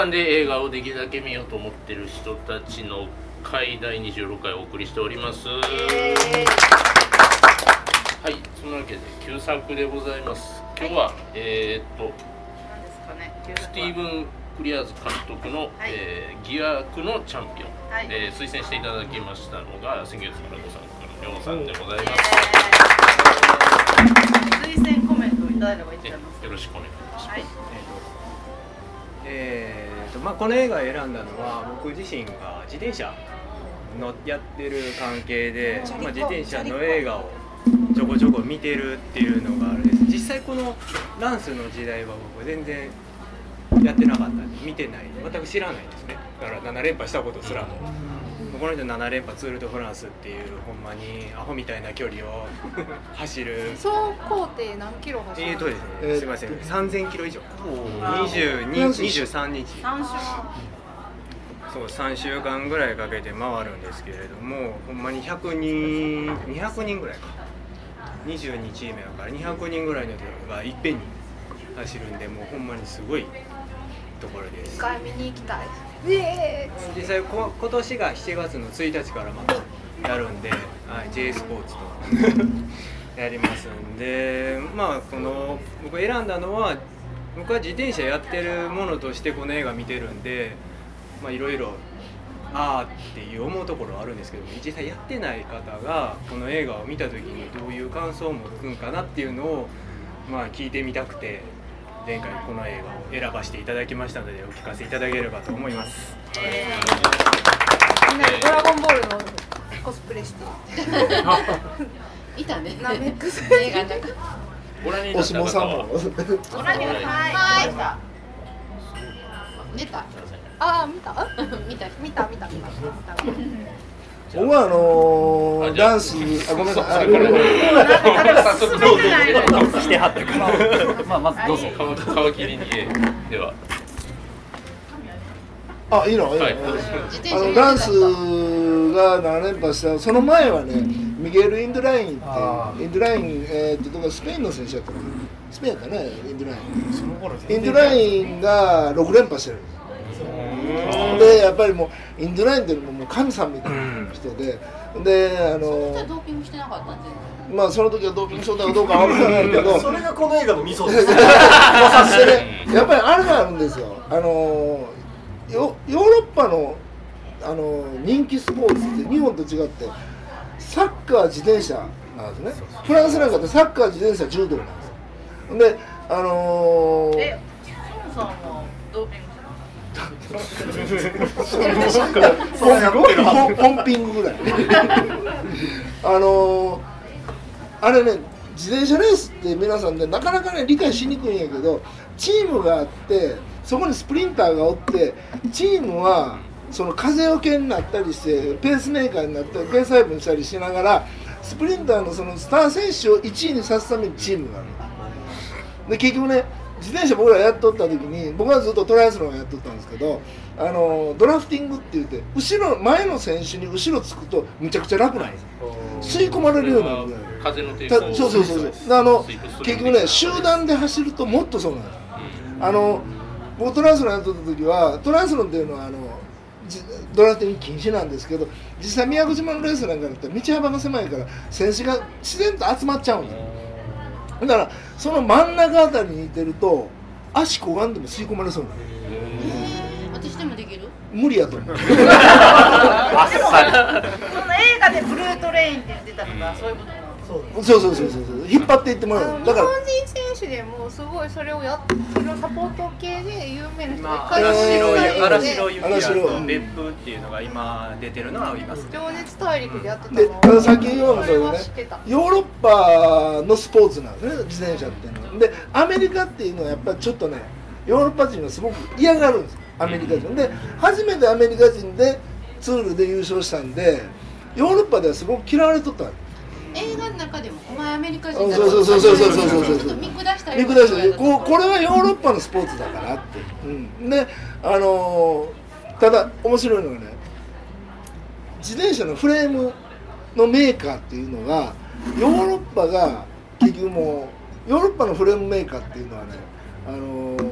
映画館で映画をできるだけ見ようと思ってる人たちの会第26回お送りしております、はいそんなわけで旧作でございます。今日は、えーっとなんですかねスティーブン・クリアーズ監督の、えー疑惑のチャンピオン、はい。えー推薦していただきましたのが先月からご参加のりょうさんでございます、推薦コメントをいただいればいいんじゃないですえよろしくお願いします、はい。えーとまあ、この映画を選んだのは僕自身が自転車のやってる関係で、まあ、自転車の映画をちょこちょこ見てるっていうのがあるんです。実際このランスの時代は僕全然やってなかったんで見てない。全く知らないですね。だから7連覇したことすらもこの人7連覇ツール・ド・フランスっていうほんまにアホみたいな距離を 走る。総工程何キロ走るえーとです？ね、えーすいません。3000キロ以上。あ22 23日。三週そう3週間ぐらいかけて回るんですけれどもほんまに100人200人ぐらいか。22チームやから200人ぐらいの人がいっぺんに走るんでもうほんまにすごいところです。一回見に行きたい。ええ実際こ今年が7月の1日からまたやるんで、はい、J スポーツと やりますんでまあこの僕選んだのは僕は自転車やってるものとしてこの映画見てるんでまあいろいろああっていう思うところはあるんですけども実際やってない方がこの映画を見た時にどういう感想を持つんかなっていうのをまあ聞いてみたくて前回この映画を選ばせていただきましたのでお聞かせいただければと思います。みんなでドラゴンボールのコスプレして いたね。ナメックス映画の中。ご覧にはご覧になってはいは出た。ああ見た 見た。見た？見た見た見た僕はあのー、ダンスあごめんなさい。それから。早速どうぞしてはったから。まあまずどうぞ。皮皮切りにでは。あいいの？いいの、はい。あ車のダンスが7連覇したその前はねミゲル・インドラインってあインドライン、えー、っとどこスペインの選手やったかな。スペインやったねインドライン。その頃インドラインが6連覇してるんですでやっぱりもうインドラインっていうのももう神様みたいな人でであのドーピングしてなかったんじゃまあその時はドーピングしようだかどうかは分からないけど それがこの映画のミソです。でねやっぱりあれがあるんですよ。あのヨヨーロッパのあの人気スポーツって日本と違ってサッカー自転車なんですね。フランスなんかってサッカー自転車柔道なんですよ。であのーえ孫さんはドーピングポンポンピングぐらいあのーあれね自転車レースって皆さんねなかなかね理解しにくいんやけどチームがあってそこにスプリンターがおってチームはその風よけになったりしてペースメーカーになったりペース配分したりしながらスプリンターのそのスター選手を1位にさすためにチームがあるで結局ね自転車僕らやっとった時に僕はずっとトライアスロンをやっとったんですけどあのドラフティングって言って後ろ前の選手に後ろつくとむちゃくちゃ楽なんです。吸い込まれるようになるぐらい。風の抵た抗そうそうそうそう。であの結局ね集団で走るともっとそうなんです。あの僕トライアスロンやっとった時はトライアスロンっていうのはあのじドラフティング禁止なんですけど実際宮古島のレースなんかだったら道幅が狭いから選手が自然と集まっちゃうんですよだからその真ん中あたりにいてると足こがんでも吸い込まれそうな。私でもできる？無理やと思う でも その映画でブルートレインって言ってたのがそういうことそうそうそうそうそう引っ張っていってもらう。だから。あの日本人選手でもすごいそれをやっそのサポート系で有名な人まあ、がいっぱい荒城いる荒城ゆきや荒城。と別府っていうのが今出てるのはいます。情熱大陸でやってたでの。あのさっき言おうとそれはねヨーロッパのスポーツなんですね。自転車っていうのは。でアメリカっていうのはやっぱりちょっとねヨーロッパ人がすごく嫌がるんです。アメリカ人。で初めてアメリカ人でツールで優勝したんでヨーロッパではすごく嫌われとったの映画の中でもお前アメリカ人だそうそうそうそうそうそう。そう見下した見下してこうこれはヨーロッパのスポーツだからって、うん、であのーただ面白いのがね自転車のフレームのメーカーっていうのがヨーロッパが結局もうヨーロッパのフレームメーカーっていうのはねあのー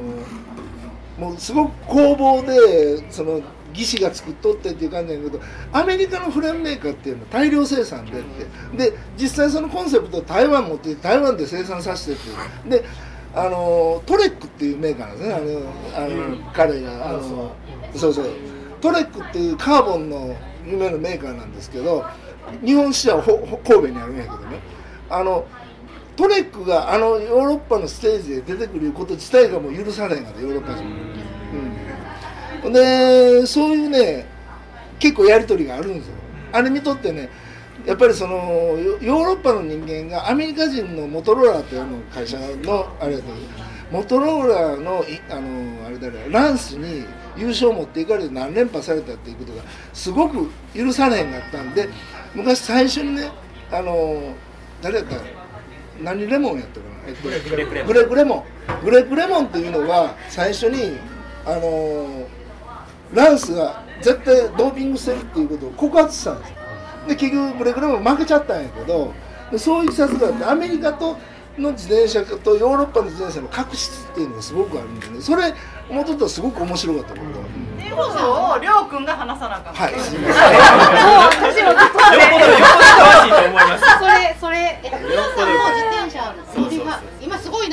もうすごく工房でその技師が作っとってっていう感じなんやけどアメリカのフレームメーカーっていうのは大量生産でって。で実際そのコンセプトを台湾持って台湾で生産させてっていう。であのトレックっていうメーカーなんですね。あのあの、彼があのそうそう。トレックっていうカーボンの有名なメーカーなんですけど日本支社は神戸にあるんやけどね。あのトレックがあのヨーロッパのステージで出てくること自体がもう許されへんからヨーロッパ人うんでそういうね結構やり取りがあるんですよ。あれ見とってねやっぱりそのヨヨーロッパの人間がアメリカ人のモトローラっていうの会社のあれだモトローラのいあのあれだねランスに優勝を持っていかれて何連覇されたっていうことがすごく許されへんかったんで昔最初にねあの誰やった？何レモンやったかな、えっと、グレグレグレモン。グレグレモンっていうのは最初にあのランスが絶対ドーピングしてるっていうことを告発したんです。よで結局ブレグレも負けちゃったんやけどでそういういきさつがあってアメリカとの自転車とヨーロッパの自転車の確執っていうのがすごくあるんでねそれ思っとったらすごく面白かったこと、っていうことをりょうくんが話さなあかんはい。すみません私もずっとよっぽどよっぽど詳しいと思います。それそれえ皆さんも自転車乗りは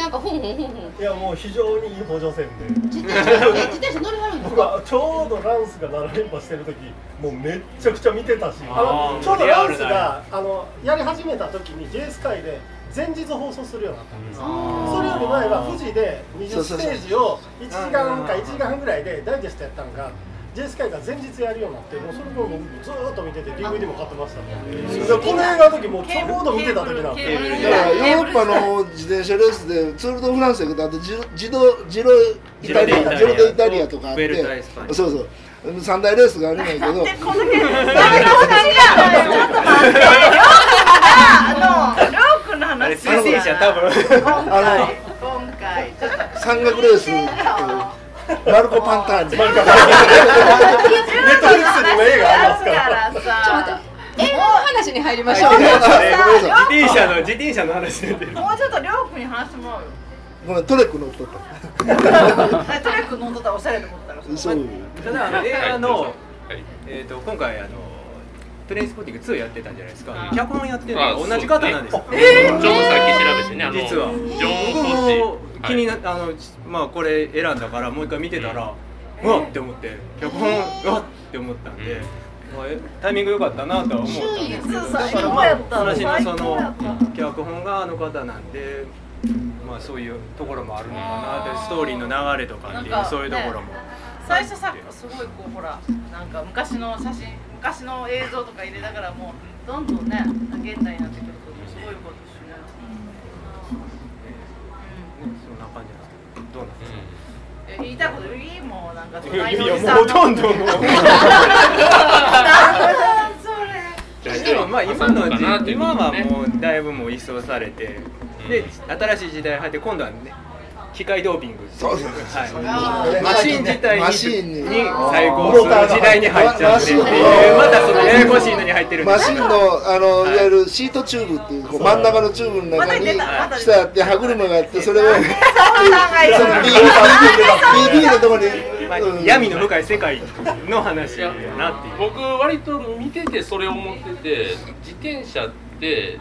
なんかふんふんふんふんいやもう非常にいい補助線で。自転車え自転車乗りはるんです僕かはちょうどランスが7連覇してる時もうめっちゃくちゃ見てたしああーのちょうどランスがあのやり始めた時に J スカイで前日放送するようになったんです。よそれより前は富士で20ステージを1時間か1時間半ぐらいでダイジェストやったんが J スカイが前日やるようになってもうそれも僕ずーっと見てて DVD も買ってましたねでこの映画の時もうちょうど見てた時なんでだからヨーロッパの自転車レースでツール・ド・フランスやけどあとジロジロジロイタリア。ジロデイタリアとかあってそうそう。三大レースがあるんやけど。こんだけダメの話やちょっと待ってりょうくんがあのりょうくんの話あれ推薦者多分今あマルコ・パンターニ。ネットフリックスにも映画ありますから。だからさ映画の話に入りましょう。自転車の自転車の話出てるもうちょっとりょうくんに話してもらおうよごめんトレック乗っとった。トレック飲んどったらおしゃれと思ったら。そう。ただあの映画の、はい。えー、と今回あのトレインスポッティング2やってたんじゃないですか。うん脚本やってるあのが同じ方なんですよ。ちょうどさっき調べてねあの実は。僕も気になあのまあこれ選んだからもう一回見てたら、うわっって思って。脚本うわっって思ったんで、タイミング良かったなとは思ったんですけど。そうだからまあやった。話のその脚本があの方なんでまあそういうところもあるのかな。ってストーリーの流れとかっていうそういうところも、最初さすごいこうほらなんか昔の写真昔の映像とか入れながらもうどん。どん。ね現代になってくるとすごいことしねそん。な感じなん。ですけどどうなん。ですかえ言いたいこといいもん。なん。かいやいやもうほとん。どもうなん。だそれでもまあ今の今はもうだいぶもう一掃されて、で新しい時代入って今度はね機械ドーピング。そうそうはい、マシン自体にマシンに。に対抗する時代に入っちゃってっていう。またそのややこしいのに入ってるマシンのあの、い、わゆるシートチューブっていうこう真ん中のチューブの中に下あって歯車があってそれをその BB のところに、闇の深い世界の話やなっていう。僕割と見ててそれを思ってて自転車って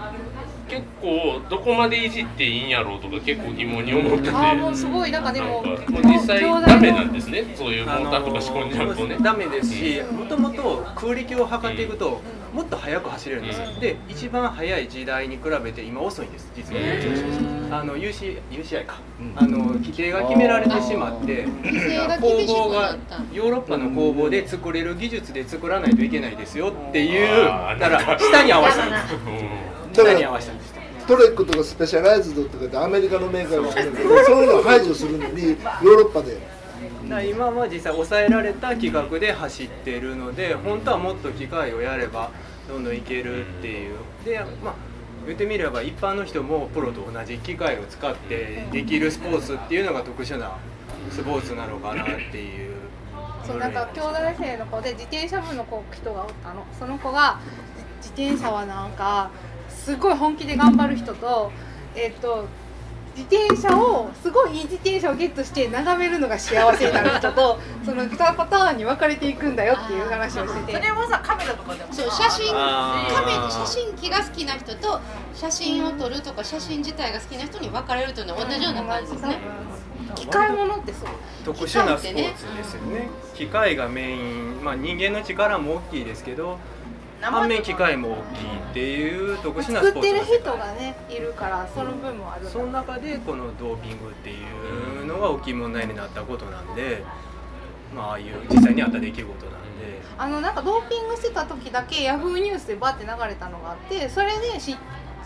結構どこまでいじっていいんやろうとか結構疑問に思ってて。あーもうすごいなんかでもなんかもう実際ダメなんですね。そういうモーターとか仕込んじゃうとねダメですしもともと空力を測っていくともっと速く走れるんですよ、うん。で一番速い時代に比べて今遅いんです。実は、あの UC UCI か、あの規定が決められてしまって工房がヨーロッパの工房で作れる技術で作らないといけないですよっていうあーだか。ら下に合わせたん。ですうん下に合わせたんですトレックとかスペシャライズドとかってアメリカのメーカーが作るんだけどそう。いうのを排除するのにヨーロッパで。今は実際抑えられた規格で走ってるので本当はもっと機械をやればどんどんいけるっていう。でまあ言ってみれば一般の人もプロと同じ機械を使ってできるスポーツっていうのが特殊なスポーツなのかなっていうそうなんか兄弟生の子で自転車部の子人がおったの。その子が自自転車はなんかすごい本気で頑張る人とえっ、と自転車をすごいいい自転車をゲットして眺めるのが幸せになる人とその2パターンに分かれていくんだよっていう話をしてて。それはさカメラとかでも。そう写真カメ写真機が好きな人と写真を撮るとか写真自体が好きな人に分かれるというのは同じような感じですね。機械物ってそう。特殊なスポーツですよね。機械がメイン、まあ、人間の力も大きいですけど反面機械も大きいっていう特殊なス作ってるポーツなんです人がねいるからその分もある。その中でこのドーピングっていうのが大きい問題になったことなんで、まあああいう実際にあった出来事なんで。あのなんかドーピングしてた時だけヤフーニュースでバッて流れたのがあってそれで知っ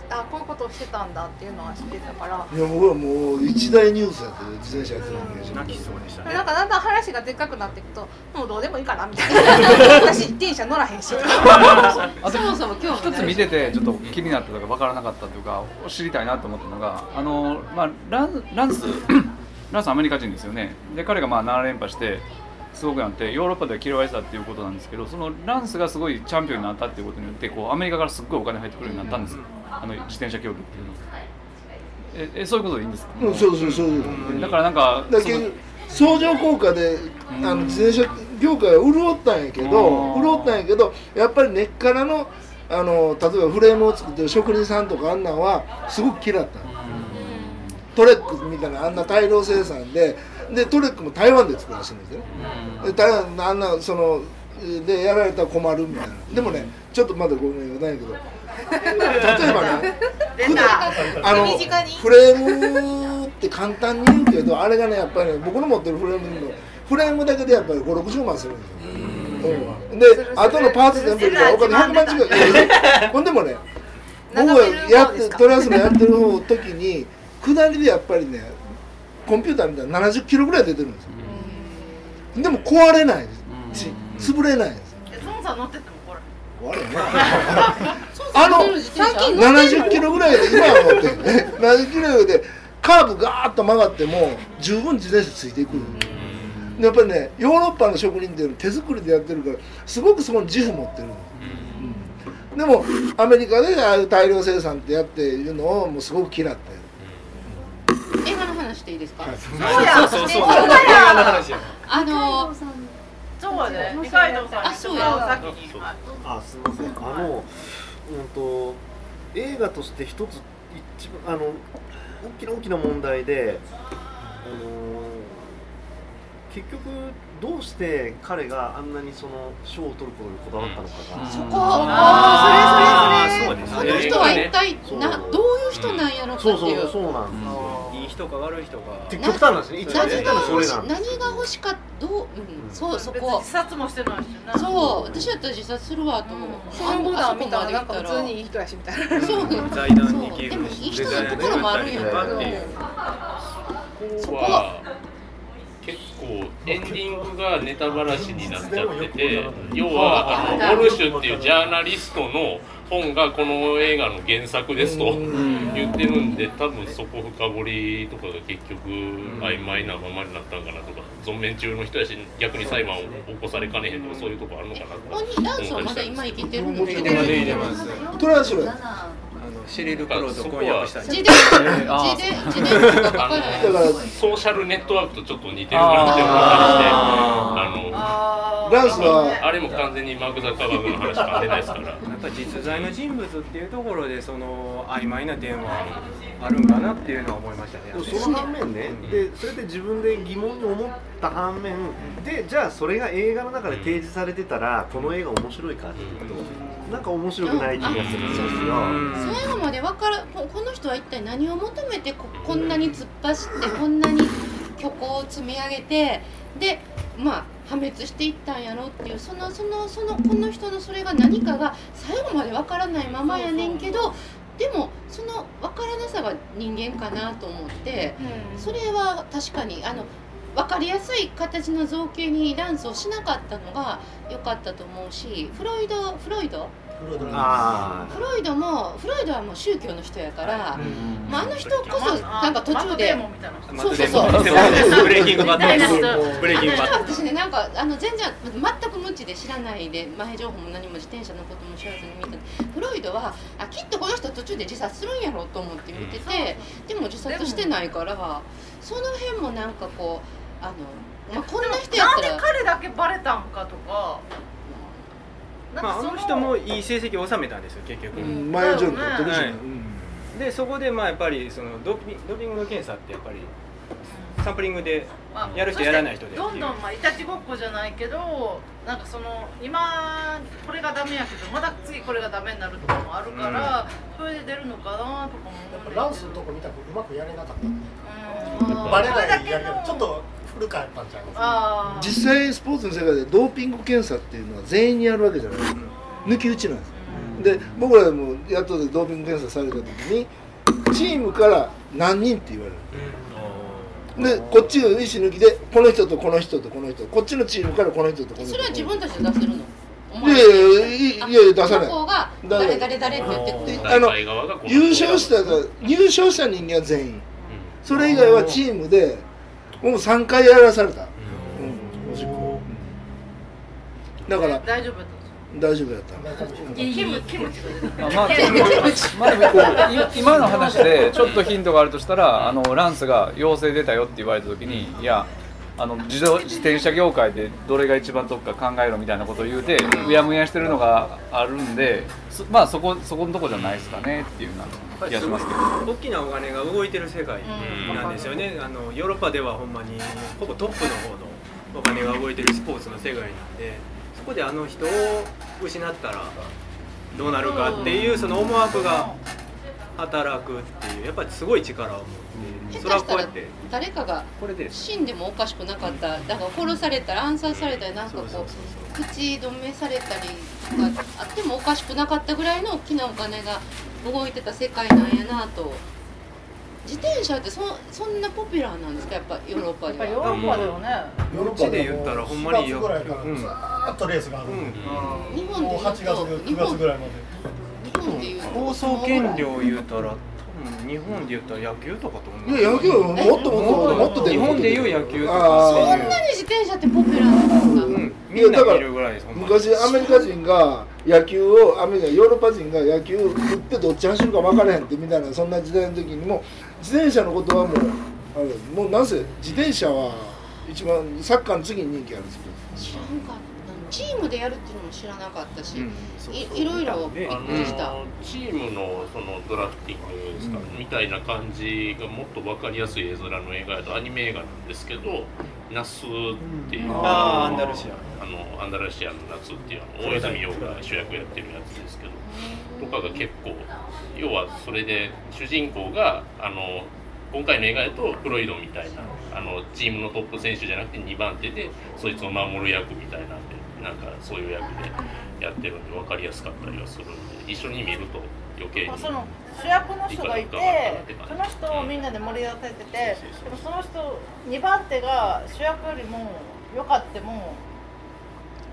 あこういうことをしてたんだっていうのは知ってたから。いや僕はもう一大ニュースやってる自転車やってるイメージ泣きそうでしたね。なんかだんだん話がでっかくなっていくともうどうでもいいかなみたいな。私自転車乗らへんし。あとそもそも興味一つ見ててちょっと気になったとか分からなかったというか知りたいなと思ったのがあの、まあ、ランランスランスアメリカ人ですよね。で彼がまあ7連覇してすごくなってヨーロッパでは嫌われてたっていうことなんですけどそのランスがすごいチャンピオンになったっていうことによってこうアメリカからすっごいお金入ってくるようになったんですあの自転車競技っていうの。はええそういうことでいいんですか、うんそうそうそうだからなんかだ相乗効果であの自転車業界は潤ったんやけどうん潤ったんやけどやっぱり根っからのあの例えばフレームを作ってる職人さんとかあんなんはすごく嫌った。のトレックみたいなあんな大量生産ででトレックも台湾で作らせてるんですよ台湾のあんなそのでやられたら困るみたいな。でもねちょっとまだごめん言わないけど。例えばね あのフレームって簡単に言うけどあれがねやっぱりね僕の持ってるフレームのフレームだけでやっぱり560万するんですよ、うん、で後のパーツ全部お金100万近くいやいやほんでもね 僕がやってトランスのやってる方時に下りでやっぱりねコンピューターみたいな70キロぐらい出てるんですよ。でも壊れないし潰れないんです。孫さん乗ってってもこれ悪いなあの最近70キロぐらいで今は乗ってるね。70キロでカーブガーッと曲がっても十分自転車ついていく。でやっぱりねヨーロッパの職人っていうのは手作りでやってるからすごくそこに自負持ってるんですうん。でもアメリカでああいう大量生産ってやっているのをもうすごく嫌って。映画の話していいですか、そうやそうそうそう。あのそうやね。二階堂さんにあそうやあすみません。あのうんと映画として一つ一番あの大きな大きな問題であの結局どうして彼があんなにその賞を取ることにこだわったのかが、そこ。あーそうですこねの人は一体そう。などういう人なんやろかってそいう。うそうそうなんですよ、いい人か悪い人かって極端なんですね。一番何極端なそが欲しれなん何が欲しかどう、うん、そうそこ。自殺もしてないしな。そう私だったら自殺するわと思う、そのボタン見たら。な。んか普通にいい人やしみたいなそう。財団に寄そう。でも付いい人のところもあるんやとかっていう。そこ。は結構エンディングがネタばらしになっちゃってて要はあのウォルシュっていうジャーナリストの本がこの映画の原作ですと言ってるんで多分そこ深掘りとかが結局曖昧なままになったんかなとか存命中の人やし逆に裁判を起こされかねへんとかそういうとこあるのかなとかトランシリル・クローと婚約した自伝。だからソーシャルネットワークとちょっと似てるなって思ったりしてあのあーランスはあれも完全にマーク・ザッカーバーグの話噛んでないですから。やっぱ実在の人物っていうところでその曖昧な点はあるんかなっていうのは思いましたね。その反面ね、でそれで自分で疑問に思った反面でじゃあそれが映画の中で提示されてたらこの映画面白いかっていうとなんか面白くない気がするんですよ。最後まで分からここの人は一体何を求めてここんなに突っ走ってこんなに虚構を積み上げてでまあ破滅していったんやろっていうそのそのそのこの人のそれが何かが最後まで分からないままやねんけどでもその分からなさが人間かなと思ってそれは確かにあの分かりやすい形の造形にダンスをしなかったのが良かったと思うしフロイドフロイド？フロイドフロイドもフロイドはもう宗教の人やから、うんまあ、あの人こそなんか途中で。そうそうそう。ブレイキングバッみたいなト人。ブレイキングバット。私ねなんかあの全然全く無知で知らないで前情報も何も自転車のことも知らずに見てフロイドはあきっとこの人途中で自殺するんやろうと思って見てて、でも自殺してないからその辺もなんかこうあの、まあ、こんな人やっなんでたら彼だけバレたんかとかまあ、あの人もいい成績を収めたんですよ結局、うん。前以上に取ってる。しねはいでそこでまあやっぱりそのドーピンドーピングの検査ってやっぱりサンプリングでまあやる人やらない人で。どんどんまあいたちごっこじゃないけどなんかその今これがダメやけどまた次これがダメになるとかもあるから、それで出るのかなとかもやっぱランスのとこ見たくうまくやれなかった。うん。バレないやけどのちょっと古かったんちゃいます実際スポーツの世界でドーピング検査っていうのは全員にやるわけじゃない抜き打ちなんです。で僕らもやっとでドーピング検査された時にチームから何人って言われる。でこっちの意思抜きでこの人とこの人とこの人こっちのチームからこの人とこの人それは自分たちで出せるのいやいやいやいやいや出さない誰誰誰って言ってくれるあの優勝したら優勝した人間は全員それ以外はチームでもう3回やらされた、うん、おしっこだから。大丈夫だった大丈夫やった。まあ、今の話でちょっとヒントがあるとしたらあのランスが陽性出たよって言われた時にいやあの自動自転車業界でどれが一番得か考えろみたいなことを言うてうやむやしてるのがあるんでそまあそこそこのとこじゃないですかねっていうような気がしますけど。大きなお金が動いてる世界なんですよね、あのヨーロッパではほんまにほぼトップの方のお金が動いてるスポーツの世界なんでそこであの人を失ったらどうなるかっていうその思惑が働くっていうやっぱりすごい力を持ってそれはこうやって。誰かがこれで死んでもおかしくなかった。だから殺されたら暗殺されたりなんかこう口止めされたりとかあってもおかしくなかったぐらいの大きなお金が動いてた世界なんやなと。自転車ってそそんなポピュラーなんですか？やっぱヨーロッパやっぱヨではーロッパではね。こっちで言ったらほんまに4月ぐらいからうんずーっとレースがあるん。で、日本でもう8月言うと9日本月ぐらいまで放送権料言うたら多分日本で言ったら野球とかといや野球はもっともっともっと出る日本で言う野球とあかー。そんなに自転車ってポピュラーなんですか、うん。みんな見るぐらい昔アメリカ人が野球をアメリカヨーロッパ人が野球を打ってどっち走るか分からへんってみたいなそんな時代の時にも自転車のことはもうあれもうなぜ自転車は一番サッカーの次に人気あるんですよ。知らんかったチームでやるっていうのも知らなかったし、うんいいろいろびっあくりした、のチームのそのドラフティングですか、みたいな感じがもっと分かりやすい絵面の映画やとアニメ映画なんですけど「ナス」っていうあーアンダルシアあのアンダルシアの夏っていうあの大泉洋が主役やってるやつですけどとかが結構要はそれで主人公があの今回の映画やとフロイドみたいなあのチームのトップ選手じゃなくて2番手でそいつを守る役みたいななんかそういう役でやってるんで分かりやすかったりはするんで一緒に見ると余計にまあその主役の人がいてその人をみんなで盛り上げててでもその人2番手が主役よりも良かっても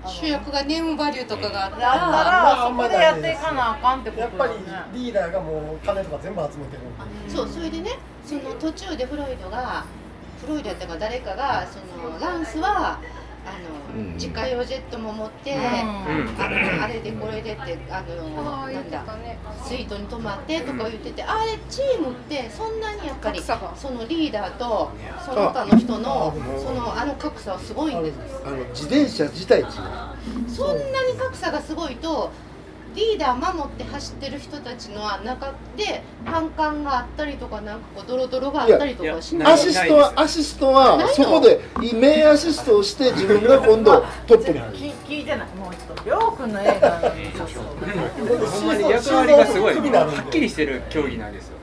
主役がネームバリューとかがあったら、らそこでやっていかなあかんってことやっぱりリーダーがもう金とか全部集めてるんで。そうそれでねその途中でフロイドがフロイドやったか誰かがそのランスはあの、うん自家用ジェットも持って、うん。あのあれでこれでってあのなんだスイートに泊まってとか言ってて、あれチームってそんなにやっぱりそのリーダーとその他の人のあそのあの格差はすごいんです。あの自転車自体違う。そんなに格差がすごいとリーダー守って走ってる人たちの中で反感があったりとかなんかこうドロドロがあったりとかしない？アシストはアシストはそこで名アシストをして自分が今度 トップに。入る聞聞いてないもうちょっとりょうくんの映画のほんまに役割がすごいはっきりしてる競技なんですよ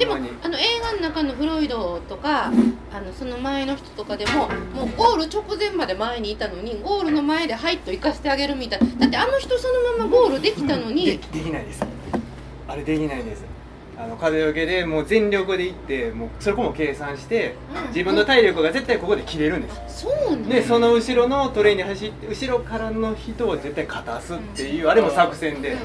でもあの映画の中のフロイドとかあのその前の人とかでももうゴール直前まで前にいたのにゴールの前でハイッと行かせてあげるみたいな。だってあの人そのままゴールできたのでにできないです。あれできないです。あの風よけでもう全力で行ってもうそこも計算して自分の体力が絶対ここで切れるんです。そうでその後ろのトレーに走って後ろからの人を絶対勝たすっていうあれも作戦で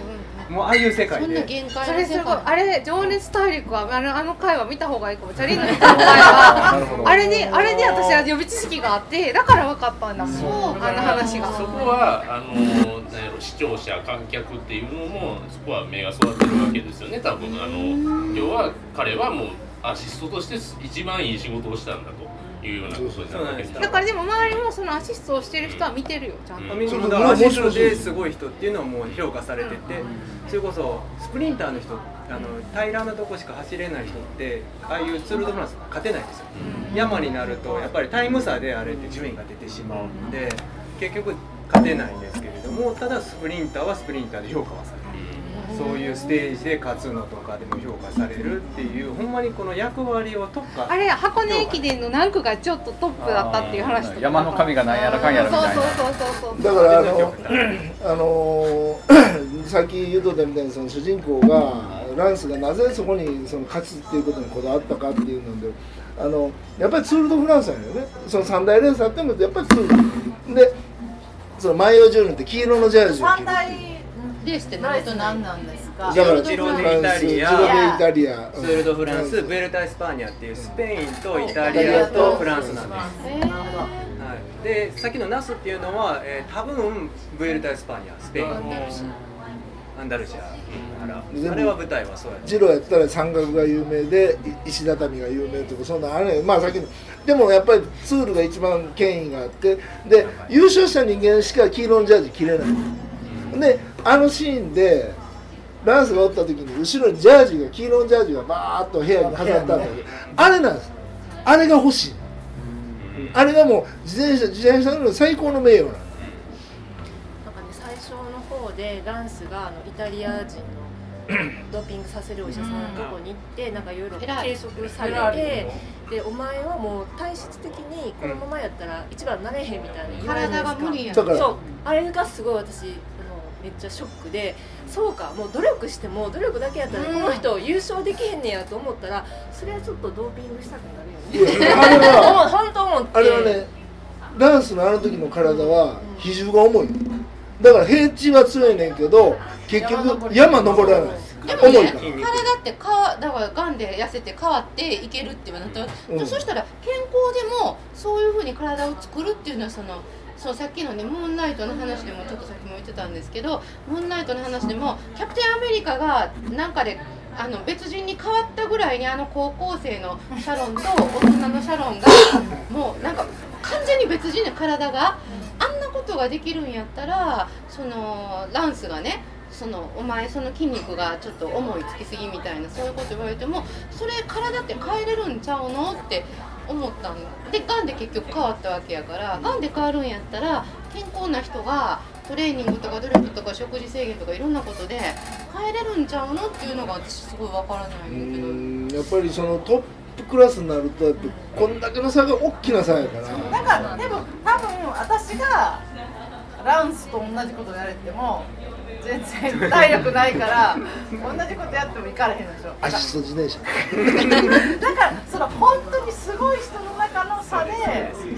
もうああいう世界そんなで限界それあれ情熱大陸はあのあの回は見た方がいいかも。チャリンの人の回は あれであれで私は予備知識があってだから分かったんだもん。そうあの話が。そこはあのなんやろ視聴者観客っていうのもそこは目が育ってるわけですよね。多分あの要は彼はもうアシストとして一番いい仕事をしたんだというようなことになるわけですだからでも周りもそのアシストをしてる人は見てるよちゃんと、うん。みんなだからアシストですごい。人っていう。のはもう評価されててそれこそスプリンターの人あの平らなとこしか走れない人ってああいうツール・ド・フランス勝てないんですよ山になるとやっぱりタイム差であれって順位が出てしまうんで結局勝てないんですけれどもただスプリンターはスプリンターで評価はされるそういうステージで勝つのとかでも評価されるっていうほんまにこの役割を特化あれ箱根駅伝の何区がちょっとトップだったっていう話とか。山の神がなんやらかんやらみたいな。そうそうそうそうだからあのあのーさっき言うとったみたいにその主人公がランスがなぜそこにその勝つっていうことにこだわったかっていうのであのやっぱりツール・ド・フランスなんよね。その三大レースあってもやっぱりツールでその万葉十年って黄色のジャージを着る三大レースってナイス。何と何何なんですか？だからジロデイタリア。イタリア。ツール・ド・フランス、ブエルタ・エスパーニャっていうスペインとイタリアとフランスなんです。えなるほどはい、で、さっきのナスっていうのは、えー、多分ブエルタ・エスパーニャ、スペイン、アンダルシア。あれは舞台はそうやジロやったら山岳が有名でい石畳が有名とかそんなあれまあ先にでもやっぱりツールが一番権威があってで優勝した人間しか黄色のジャージ着れないであのシーンでランスがおった時に後ろにジャージが黄色のジャージがバーッと部屋に飾ったんだけどあれなんです。あれが欲しい。あれがもう自転車自転車の最高の名誉なのなんかね最初の方でランスがあのイタリア人のドーピングさせるお医者さんのとこに行ってなんかいろいろ計測されてでお前はもう体質的にこのままやったら一番なれへんみたいな言われるんですか。体が無理やだからそう。あれがすごい私めっちゃショックでそうかもう努力しても努力だけやったらこの人優勝できへんねやと思ったらそれはちょっとドーピングしたくなるよね。本当 思って。あれはねランスのあの時の体は比重が重い。だから平地は強いねんけど結局山登らない。でもね体ってかだからがんで痩せて変わっていけるって言われた。ら、うん。そしたら健康でもそういうふうに体を作るっていうのはそのそうさっきのねムーンナイトの話でもちょっとさっきも言ってたんですけどムーンナイトの話でもキャプテンアメリカがなんかであの別人に変わったぐらいにあの高校生のシャロンと大人のシャロンがもうなんか完全に別人で体があんなことができるんやったらそのランスがねそのお前その筋肉がちょっと重いつきすぎみたいなそういうこと言われてもそれ体って変えれるんちゃうのって思ったんでがんで結局変わったわけやからがん。で変わるんやったら健康な人がトレーニングとか努力とか食事制限とかいろんなことで変えれるんちゃうのっていうのが私すごいわからないうんだけど。んやっぱりそのトップクラスになるとやっぱこんだけの差が大きな差やから。なんかでも多分私がランスと同じことやれても全然体力ないから同じことやってもいかれへんでしょ。アシスト自転車。だからその本当にすごい人の中の差で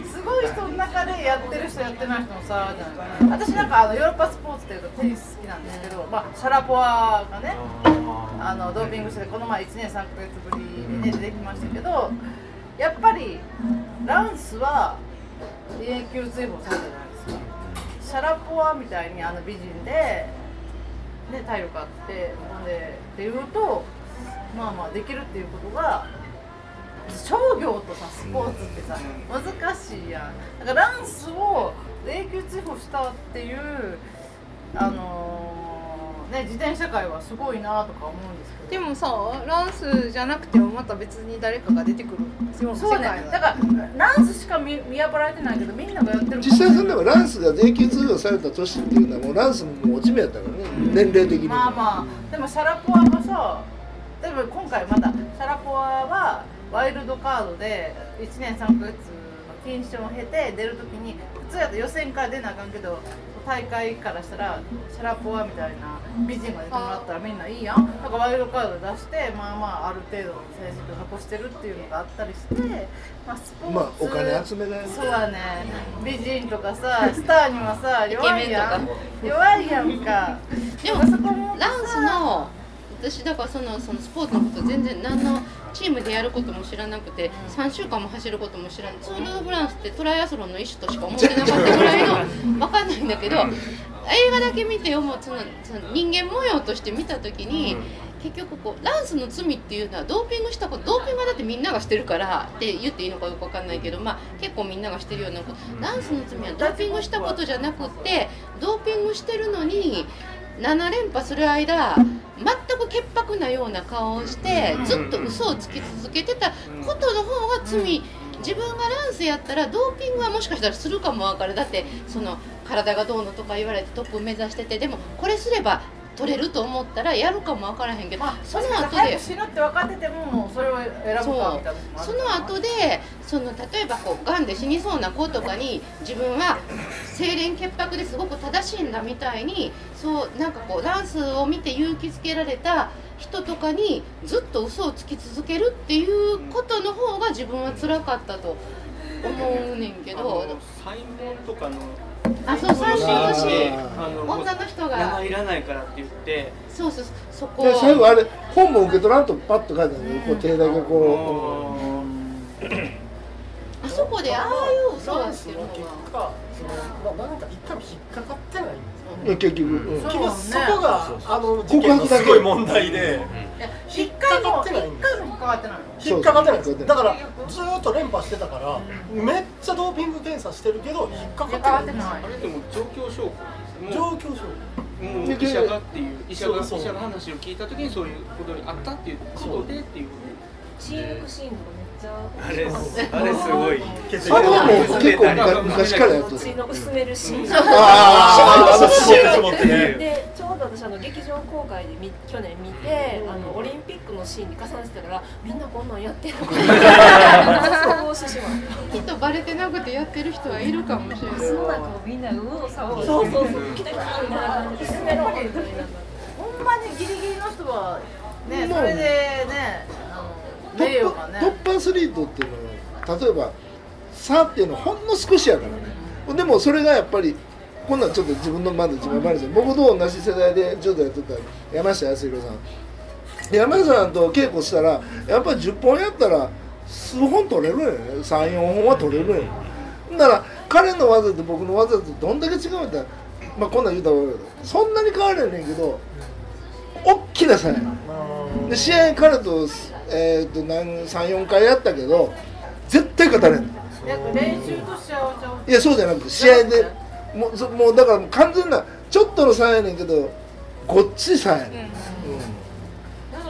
すごい人の中でやってる人やってない人の差じゃない。私なんかあのヨーロッパスポーツっていうとテニス好きなんですけど、まあ、シャラポワがねあのドーピングしてこの前1年3ヶ月ぶりに、ね、出てきましたけどやっぱりランスは永久追放されたじゃないですか。シャラポワみたいにあの美人で、ね、体力あってほんでっていうとまあまあできるっていうことが商業とさスポーツってさ難しいやん。だからランスを永久追放したっていうあのーね自転車界はすごいなとか思うんですけど。でもさランスじゃなくてもまた別に誰かが出てくる世そうね。界だからランスしか見見破られてないけどみんながやってる。実際そんでもランスが永久通用された年っていうのはもうランスももう落ち目やったからね年齢的にも。まあまあ。でもシャラポワがさでも今回まだシャラポワはワイルドカードで1年3ヶ月の謹慎を経て出るときに普通やったら予選から出なあかんけど大会からしたらシャラポワみたいな美人が出てもらったらみんないいやん。なんかワイルドカード出してまあまあある程度成績を残してるっていうのがあったりして、まあ、スポーツまあお金集めないそうだね。美人とかさスターにはさ弱いやん。弱いやんか。でもそこもランスの私だからそのそのスポーツのこと全然何のチームでやることも知らなくて3週間も走ることも知らないツール・ド・フランスってトライアスロンの一種としか思ってなかったぐらいの 分かんないんだけど映画だけ見て思うそのその人間模様として見た時に。結局こうランスの罪っていうのはドーピングしたことドーピングはだってみんながしてるからって言っていいのかよく分かんないけど、まあ、結構みんながしてるようなこと。ランスの罪はドーピングしたことじゃなくってドーピングしてるのに7連覇する間全く潔白なような顔をしてずっと嘘をつき続けてたことの方が罪。自分がランスやったらドーピングはもしかしたらするかも分かるだってその体がどうのとか言われてトップ目指しててでもこれすれば取れると思ったらやるかも分からへんけど、その後で死ぬって分かっててももうそれを選ぶかみたいなその後でその例えばこうがんで死にそうな子とかに自分は清廉潔白ですごく正しいんだみたいにそうなんかこうダンスを見て勇気づけられた人とかにずっと嘘をつき続けるっていうことの方が自分は辛かったと思うねんけど。サイモンとかのあそう最初のシーンあの女の人が。名前いらないからって言って。そうそうそこ。で最後あれ本も受け取らんとパッと書いてあるのこう手だけこあそこでああいう嘘をしてるの結が果その、まあ、なんか一回も引っかかってない。んですよう結局、うん。結局そこがあの事告件の白だけ。すごい問題で。一回も一回も引っかかってないの引っかかってない。んですだからずーっと連覇してたからめっちゃドーピング検査してるけど引っかかってない。んですよあれでも状況証拠。状況証もう医者がっていう医者がそうそう。医者の話を聞いた時にそういうことにあったっていうことでっていうチームシーンとかめっちゃあれあれすごい。あれはもう結構昔昔からやっとる血の薄めるシーンあーあー絞ってねでちょうど私あの劇場公開でみ去年見てあのオリンピックのシーンに重ねてたからみんなこんなんやってるのかきっとバレてなくてやってる人はいるかもしれない。その中をみんな右往左往そうそうそう。来た来たみたいな感ほんまにギリギリの人はねもうそれでねあのトップトップアスリートっていうのは例えば差っていうのはほんの少しやからね。でもそれがやっぱりこんなんちょっと自分のまだ自分話で僕と同じ世代で柔道やってた山下康弘さん。山下さんと稽古したらやっぱり10本やったら数本取れるよね。34本は取れるよだから彼の技と僕の技とどんだけ違うんだ。まあこんなん言うたらそんなに変わらへんねんけど大きな差やねん。で試合彼と,、えー、と34回やったけど絶対勝たれん。のなんか練習としちゃうちゃう。いやそうじゃなくて試合でもうそもうだから完全なちょっとの差やねんけどごっつい差やねん、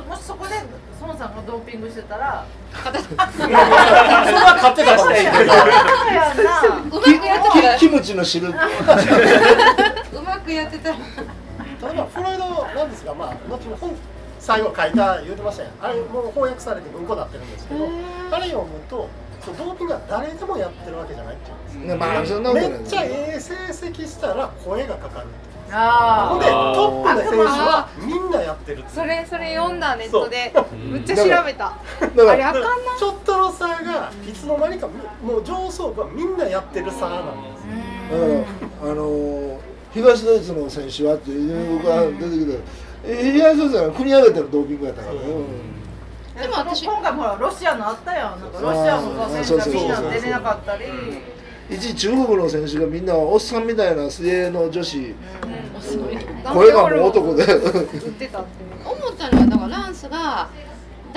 もしそこで孫さんがドーピングしてたらそれは勝ってたしれない。そうやんなうまくやってたキムチの汁。うまくやってた。ら例えばフロイドなんですが、まあ、後に本最後書いた言うてましたやん。あれもう翻訳されて文庫になってるんですけどあれ読むとそうドーピングは誰でもやってるわけじゃないっていう。ん。ですねまあめっちゃええ成績したら声がかかるあほんでトップの選手はみんなやってるそれそれ読んだネットでむっちゃ調べた。だからあれあかんな。ちょっとの差がいつの間にかもう上層部はみんなやってる差なんです。だからあのー東ドイツの選手はっていう僕が出てきてえ東ドイツは国挙げてのドーピングやったからね、でも私今回もほらロシアのあったやん。なんかロシアのさ選手がみんな出れなかったり一時中国の選手がみんなおっさんみたいな水泳の女子。声がもう男で。売ってたっていう思ったのはだからランスが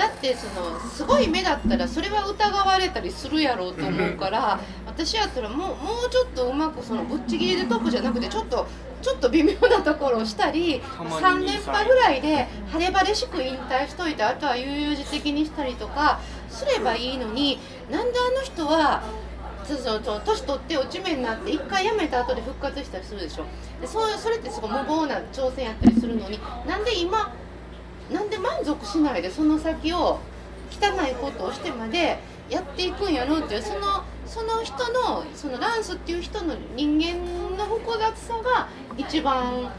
だってそのすごい目だったらそれは疑われたりするやろうと思うから私やったらもうもうちょっとうまくそのぶっちぎりでトップじゃなくてちょっとちょっと微妙なところをしたりたまに3連覇ぐらいで晴れ晴れしく引退しといてあとは悠々自適にしたりとかすればいいのになんであの人はそうそうそう年取って落ち目になって一回辞めた後で復活したりするでしょ。でそうそれってすごい無謀な挑戦やったりするのになんで今なんで満足しないでその先を汚いことをしてまでやっていくんやろうっていうそのその人のそのランスっていう人の人間の複雑さが一番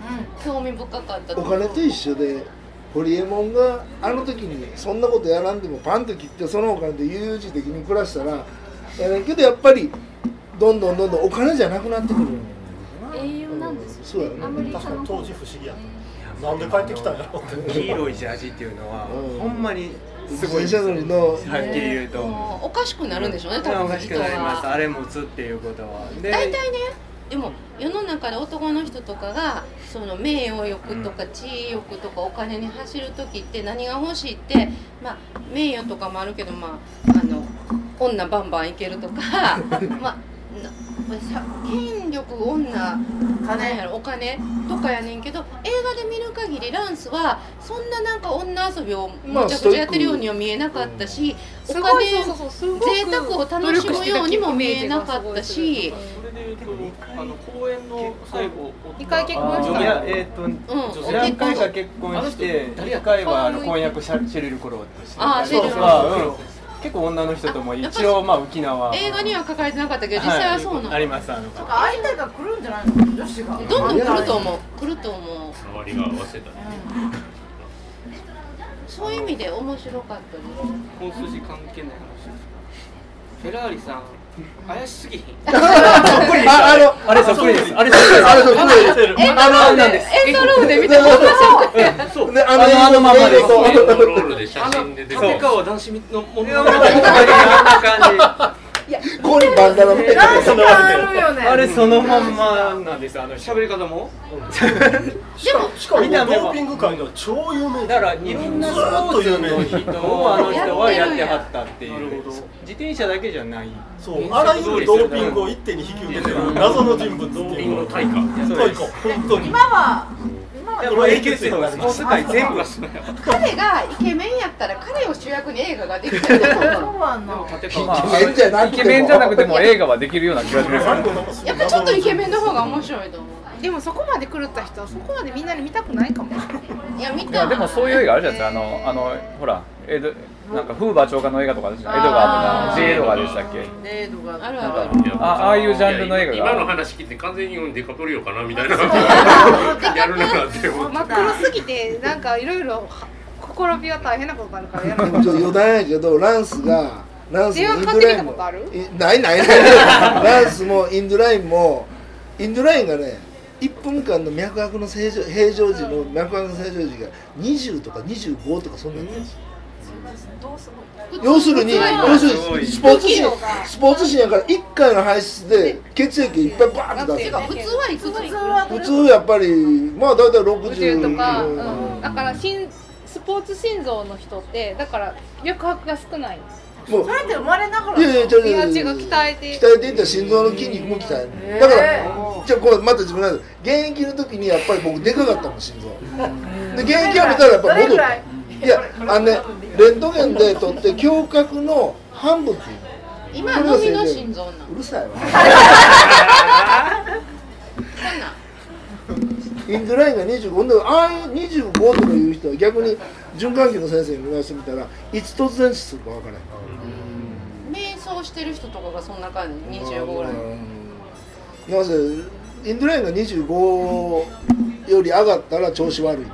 興味深かったお金と一緒でホリエモンがあの時にそんなことやらんでもパンと切ってそのお金で悠々自適に暮らしたらやねんけどやっぱりどんどんどんどんお金じゃなくなってくる。英雄なんですよそうやね。当時不思議やったなんで帰ってきたんやろって。黄色いジャージっていうのは、うん。ほんまにすごい。自転車乗りの。はっきり言うと、おかしくなるんでしょうね多分。おかしくなります。人あれ持つっていうことは。で大体ねでも世の中で男の人とかがその名誉欲とか地位欲とかお金に走る時って何が欲しいって、まあ、名誉とかもあるけど、まあ、あの女バンバンいけるとか まあ権力女金やろお金とかやねんけど映画で見る限りランスはそんななんか女遊びをむちゃくちゃやってるようには見えなかったし、おすごい金そうそうそうすごく贅沢を楽しむようにも見えなかったし。あの公演の最後二回結婚した。いやえっ、とうん、何回か結婚して1回はあの婚約してあーシェリルそうそう。うん結構女の人とも一応まあ沖縄映画には書かれてなかったけど実際はそうなの、ありますあの。なんか相手が来るんじゃないの？女子がどんどん来ると思う。来ると思う。周りが合わせたね。そういう意味で面白かったです。本筋関係ない話ですフェラーリさん怪しすぎ ああのあれそっくりです。あれそっくりです。あれそっくりです。エンドロールで？エンドロールで見ても面白いそう。でああのあのまんまで。エンドロールで写真で出て立川談志のものいやもうあんな感ここにバンダナみたいなダンスがあるよね。じあれそのまんまなんですあの喋り方も。しかもしかもドーピング界では超有名。だからいろんなスポーツの人をあの人はやってはったっていう。自転車だけじゃない。そう。あらゆるドーピングを一手に引き受けてる。謎の人物っていうのの大化太い子本当に。今は彼がイケメンやったら彼を主役に映画ができたと思う。そうはんの立イ川ケメンじゃなくてもイケメンじゃなくても映画はできるような気がしますやっぱちょっとイケメンの方が面白いと思う。でもそこまで狂った人はそこまでみんなに見たくない。かもいや見た。いやでもそういう映画あるじゃないですか。あのあのほらエドなんかフーバー長官の映画とかですねエドガーとか J エドガーでしたっけ？レードがあるある。あるあああいうジャンルの映画が。今の話聞いて完全にデカプリオかなみたいな。やるなって思って真っ黒すぎてなんかいろいろほころびは大変なことになるからやらでないもちょっと余談やけどランスがランスもインドライン電話かかってきたこもないないないランスもインドラインもインドラインがね1分間の脈拍の正常平常時の脈拍の正常時が20とか25とかそんなんです要するに要するにスポーツ紙スポーツ紙やから1回の排出で血液いっぱいバーって出す。普通はいくつ普通は普通やっぱりまあ大体60 50とか、うん。うん、だから心スポーツ心臓の人ってだから脈拍が少ない。もうそれって生まれながらいやいやちょっとリア値が鍛えて。鍛えていったら心臓の筋肉も鍛えるだからじゃあこれまた自分なんで。す現役の時にやっぱり僕でかかったもん心臓。で現役やめたらやっぱり戻ったどれぐらいいやあのねレントゲンで取って胸郭の半分っていう。今のみの心臓なの。うるさいわ。インドラインが25ほんでああいう25とかいう人は逆に循環器の先生に言わせてみたらいつ突然死するか分からない瞑想してる人とかがそんな感じ。25ぐらい。なぜインドラインが25より上がったら調子悪いって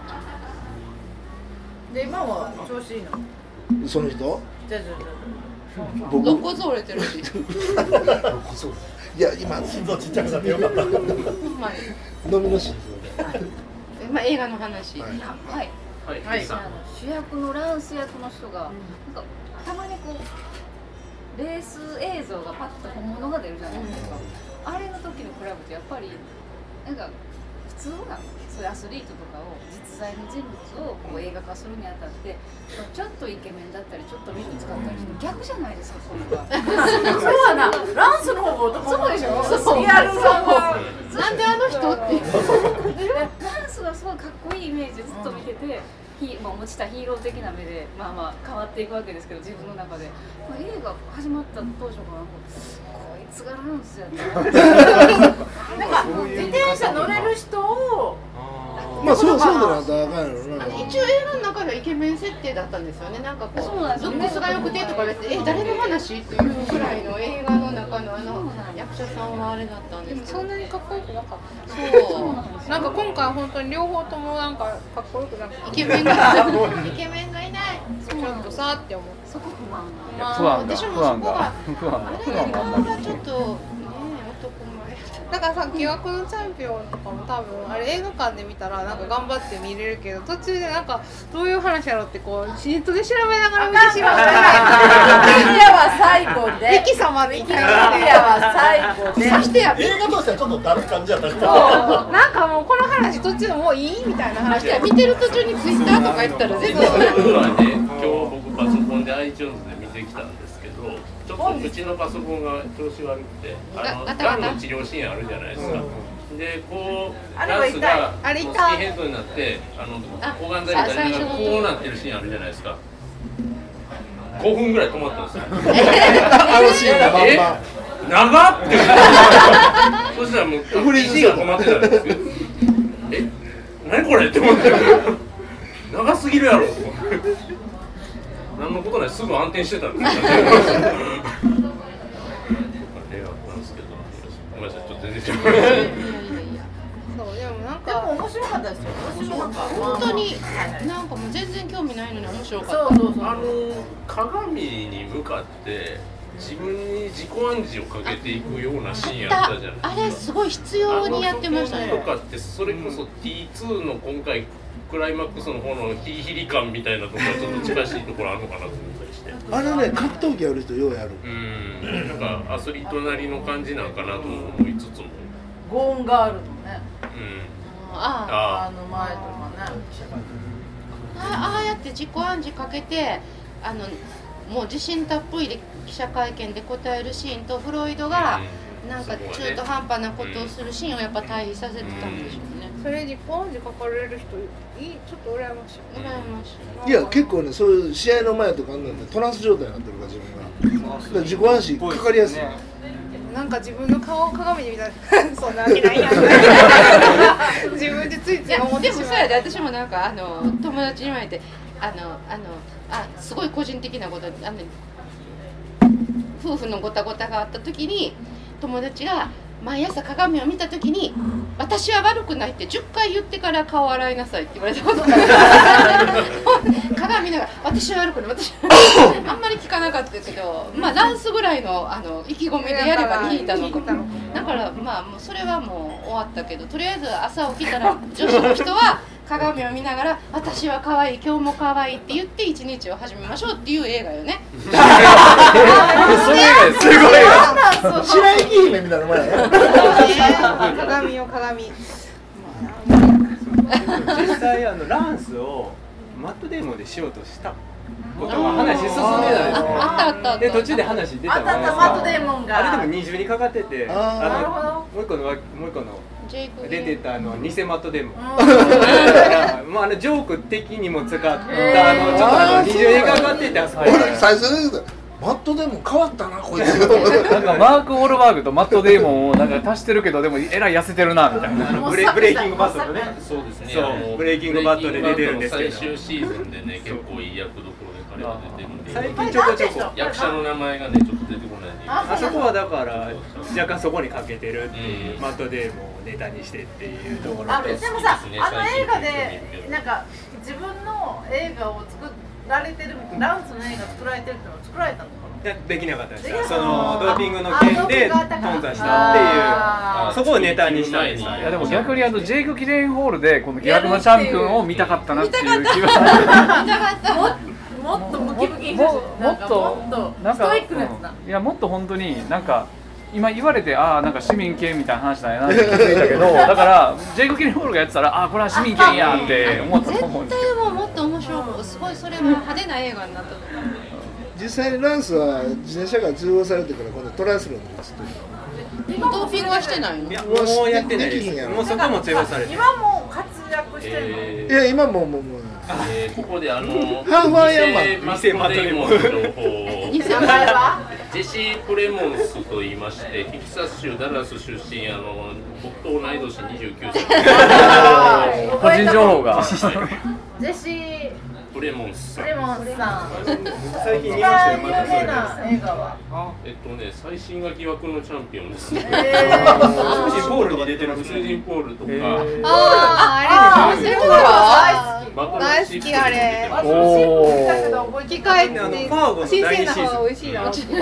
で今は調子いいの？その人？じゃあじゃあじゃ僕？どこぞれてる いや今心臓ちっちゃくなってよかった。飲みの心まあ映画の話。はい。はい。はい。はい。あの主役のランス役の人が、なんかたまにこうレース映像がパッと本物が出るじゃないですか、あれの時のクラブってやっぱりなんか普通なそういうアスリートとかを実在の人物をこう映画化するにあたってちょっとイケメンだったりちょっと水使ったりして逆じゃないですかそういうのがあそうやな。ランスの方が男そうでしょ。リアルさがなんであの人って。でランスがすごいかっこいいイメージでずっと見てて、ヒまあ、持ちたヒーロー的な目で、まあまあ、変わっていくわけですけど自分の中で、まあ、映画始まった当初からこいつがランスやったななんか自転車乗れる人をまあそうそうだなったらあかんやろな一応映画の中ではイケメン設定だったんですよね。なんかこうルックスが良くてとか言われてえ誰の話っていうぐらいの映画の中のあの役者さんはあれだったんですけど。そんなにかっこよくなかった。そう。なんか今回本当に両方ともなんかかっこよくなくてイケメンが イケメンがいないちょっとさって思うそこ不安。不安がそこが不安があれ不安があんまりがちょっとだからさ疑惑のチャンピオンとかも多分あれ映画館で見たらなんか頑張って見れるけど途中でなんかどういう話やろってこうネットで調べながら見てしまう。ウィキアは最後でミキ様みたいウィなキアは最後で。そしてや映画としてはちょっとだる感じやったけどそう。なんかもうこの話途中もういいみたいな話見てる途中にツイッターとか言ったら全部今日僕パソコンで iTunes でどちょっとうちのパソコンが調子悪くてあのガタガタがんの治療シーンあるじゃないですか、でこうあれは痛い。ランスがスキンヘッドになってあのあ抗がん剤みたいなこうなってるシーンあるじゃないですか。5分ぐらい止まったんですよ。あのシーンがバン。え？バン長っって。そしたらもうフリーズ PC が止まってたんですけどえ？何これって思って。長すぎるやろ。と思って何のことない。すぐ暗転してたんですよね映画だったんですけどごめんなさいちょっと全然違うそうでもなんでもか面白かったですよ。面白かった。本当になんかもう全然興味ないのに面白かった。そうそうそう。あの鏡に向かって自分に自己暗示をかけていくようなシーンあったじゃないですか。あれすごい必要にやってましたね。あのとかってそれこそ T2 の今回クライマックスの方のヒリヒリ感みたいなところはちょっと近しいところあるのかなと思ったりして。あれね格闘技やる人ようやる。うん。なんかアスリートなりの感じなんかなとも思いつつもゴーンガールのね。うん。あああの前とかね。あああやって自己暗示かけてあのもう自信たっぷりで記者会見で答えるシーンとフロイドがなんか中途半端なことをするシーンをやっぱ対比させてたんでしょうね。それにポンジ書かれる人いいちょっと羨ましい。羨ましい。いや結構ねそういう試合の前とかあんなんでトランス状態になってるから自分が。だから自己暗示かかりやすいなんか自分の顔を鏡で見たらそんなわけないやん自分でついつい思ってしまう。でもそうやで私もなんかあの友達に言われてあのあのあすごい個人的なことあの夫婦のごたごたがあった時に友達が毎朝鏡を見た時に「私は悪くない」って10回言ってから顔洗いなさいって言われたことがある。鏡見ながら「私は悪くない私は悪くない」あんまり聞かなかったけどまあランスぐらいのあの意気込みでやれば聞いたの。だからまあもうそれはもう終わったけどとりあえず朝起きたら女子の人は鏡を見ながら「私は可愛い今日も可愛いって言って一日を始めましょうっていう映画よね。すごい白雪姫みたいな前や鏡よ鏡実際あのランスをマットデーモンでしようとしたことが話進んでたでしょあったあったあったで途中で話出たあったあったマットデーモンがあれでも二重にかかっててあーなるほどもう一個のもう一個の・出てたあの偽マットデーモンうん。だからまああのジョーク的にも使った。あのちょっとあの二重にかかっててあそこ俺最初に言うたマットでも変わったなこいつ。なんかマーク・ウォルバーグとマット・デイモンをなんか足してるけどでもえらい痩せてるなみたいな。ブレブレイキングバットのね。そうですね。ブレイキングバットで出てるんですけど。最終シーズンでね結構いい役どころで彼が出てる。んで最近ちょこちょこ役者の名前がねちょっと出てこないんであそこはだから若干そこにかけてるっていう、うん。マットデーモンをネタにしてっていうところ。あとでもさ、ですね。あの映画でなんか自分の映画を作られてるランスの映画作られてるっていうのは作られたのできなかったですそのドーピングの件で頓挫したっていう。そこをネタにしたんですい。やでも逆にあのジェイク・ギレンホールでこの疑惑のチャンピオンを見たかったなっていう気は。なもっとムキムキにもなんかもっともっとなんかストイックなやつなうん。いやもっと本当になんか今言われてああなんか市民権みたいな話だよなって気づいたけど だからジェイク・ギレンホールがやってたらああこれは市民権やって思ったと思うんです絶対もうもっと面白くすごいそれは派手な映画になったと思う。実際にランスは自転車が通報されてから今度トライアスロンに移ってる。ドーピングはしてないのいやもうやってないできひんやろ。ですもうそこも追放されて今もう活躍してるの、えいや今もうもうもうえーここであのハーフアイアンマン。偽マットデーモンの情報を。偽名前は？ジェシー・プレモンスと言いましてテキサス州ダラス出身あの僕と同い年29歳。個人情報が。ジェシープレモンスさん。レモンさん。最近一見ましたよ番有名な映画はえっとね最新が疑惑のチャンピオンですね。えー。主人ポールに出てる。主人ポールとか、あーあれです大好きあれお生き返って新鮮な方が美味しいな結構